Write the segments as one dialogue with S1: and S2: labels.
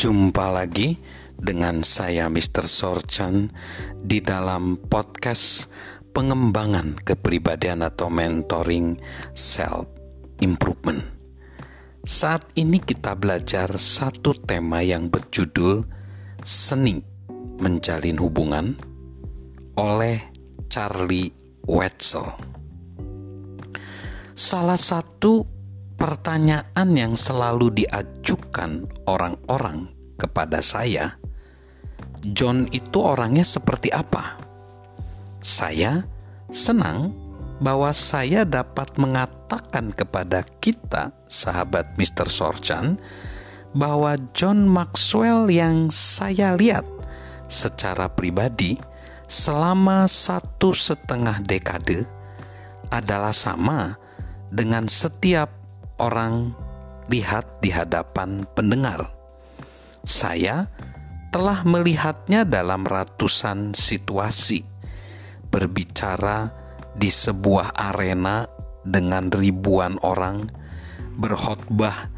S1: Jumpa lagi dengan saya Mr. Sorchan di dalam podcast pengembangan kepribadian atau mentoring self improvement. Saat ini kita belajar satu tema yang berjudul seni menjalin hubungan oleh Charlie Wetzel. Salah satu pertanyaan yang selalu diajukan orang-orang kepada saya, John itu orangnya seperti apa? Saya senang bahwa saya dapat mengatakan kepada kita, sahabat Mr. Sorchan, bahwa John Maxwell yang saya lihat secara pribadi selama satu setengah dekade adalah sama dengan setiap orang lihat di hadapan pendengar. Saya telah melihatnya dalam ratusan situasi, berbicara di sebuah arena dengan ribuan orang, berkhotbah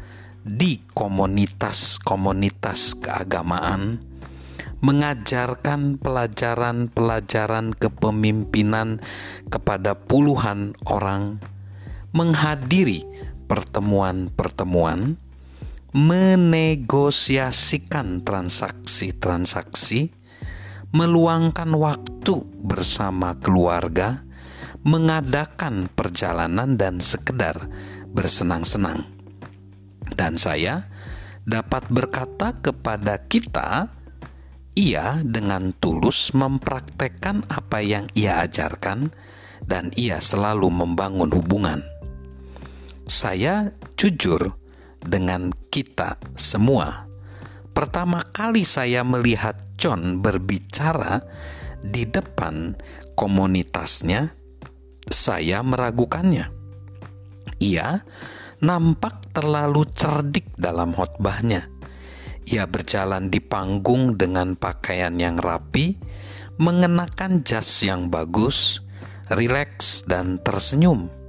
S1: di komunitas-komunitas keagamaan, mengajarkan pelajaran-pelajaran kepemimpinan kepada puluhan orang, menghadiri pertemuan-pertemuan, menegosiasikan transaksi-transaksi, meluangkan waktu bersama keluarga, mengadakan perjalanan dan sekedar bersenang-senang. Dan saya dapat berkata kepada kita, ia dengan tulus mempraktekkan apa yang ia ajarkan dan ia selalu membangun hubungan saya jujur dengan kita semua. Pertama kali saya melihat John berbicara di depan komunitasnya, saya meragukannya. Ia nampak terlalu cerdik dalam khotbahnya. Ia berjalan di panggung dengan pakaian yang rapi, mengenakan jas yang bagus, rileks dan tersenyum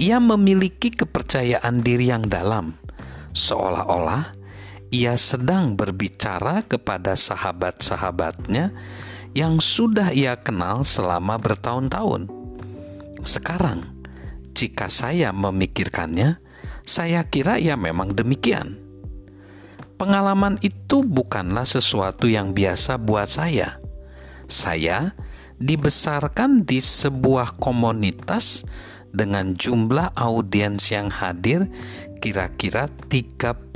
S1: ia memiliki kepercayaan diri yang dalam, seolah-olah ia sedang berbicara kepada sahabat-sahabatnya yang sudah ia kenal selama bertahun-tahun. Sekarang, jika saya memikirkannya, saya kira ia memang demikian. Pengalaman itu bukanlah sesuatu yang biasa buat saya. Saya dibesarkan di sebuah komunitas dengan jumlah audiens yang hadir kira-kira 35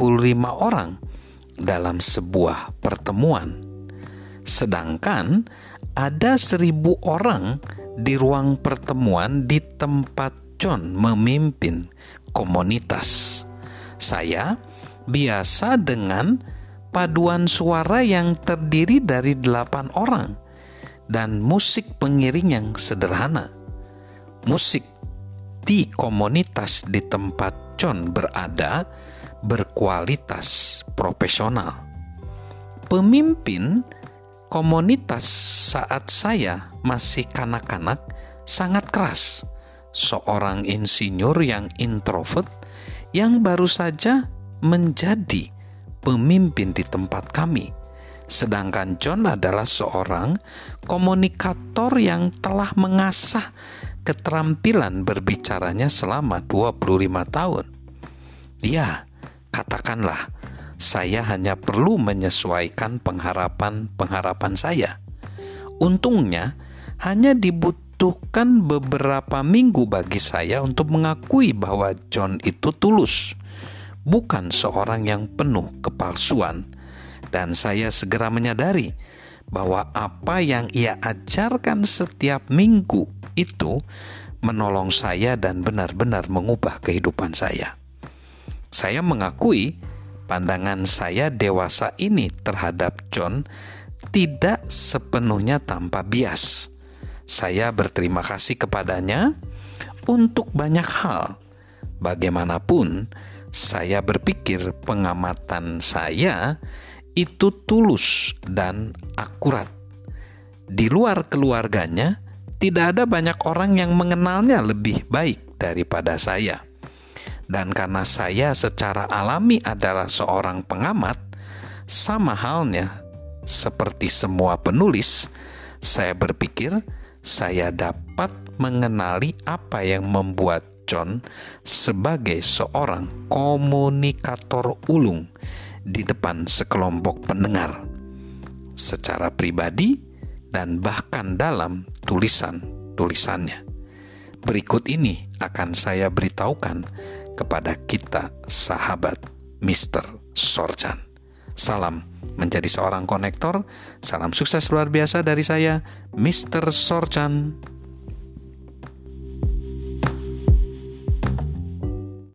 S1: orang dalam sebuah pertemuan. Sedangkan ada seribu orang di ruang pertemuan di tempat John memimpin komunitas. Saya biasa dengan paduan suara yang terdiri dari delapan orang dan musik pengiring yang sederhana. Musik di komunitas di tempat John berada berkualitas profesional. Pemimpin komunitas saat saya masih kanak-kanak sangat keras. Seorang insinyur yang introvert yang baru saja menjadi pemimpin di tempat kami. Sedangkan John adalah seorang komunikator yang telah mengasah keterampilan berbicaranya selama 25 tahun. Ya, katakanlah saya hanya perlu menyesuaikan pengharapan-pengharapan saya. Untungnya hanya dibutuhkan beberapa minggu bagi saya untuk mengakui bahwa John itu tulus, bukan seorang yang penuh kepalsuan. Dan saya segera menyadari bahwa apa yang ia ajarkan setiap minggu itu menolong saya dan benar-benar mengubah kehidupan saya. Saya mengakui pandangan saya dewasa ini terhadap John tidak sepenuhnya tanpa bias. Saya berterima kasih kepadanya untuk banyak hal. Bagaimanapun, saya berpikir pengamatan saya itu tulus dan akurat. Di luar keluarganya, tidak ada banyak orang yang mengenalnya lebih baik daripada saya. Dan karena saya secara alami adalah seorang pengamat, Sama halnya seperti semua penulis, saya berpikir saya dapat mengenali apa yang membuat John sebagai seorang komunikator ulung di depan sekelompok pendengar secara pribadi dan bahkan dalam tulisan-tulisannya. Berikut ini akan saya beritahukan kepada kita sahabat Mr. Sorjan. Salam menjadi seorang konektor. Salam sukses luar biasa dari saya, Mr. Sorjan.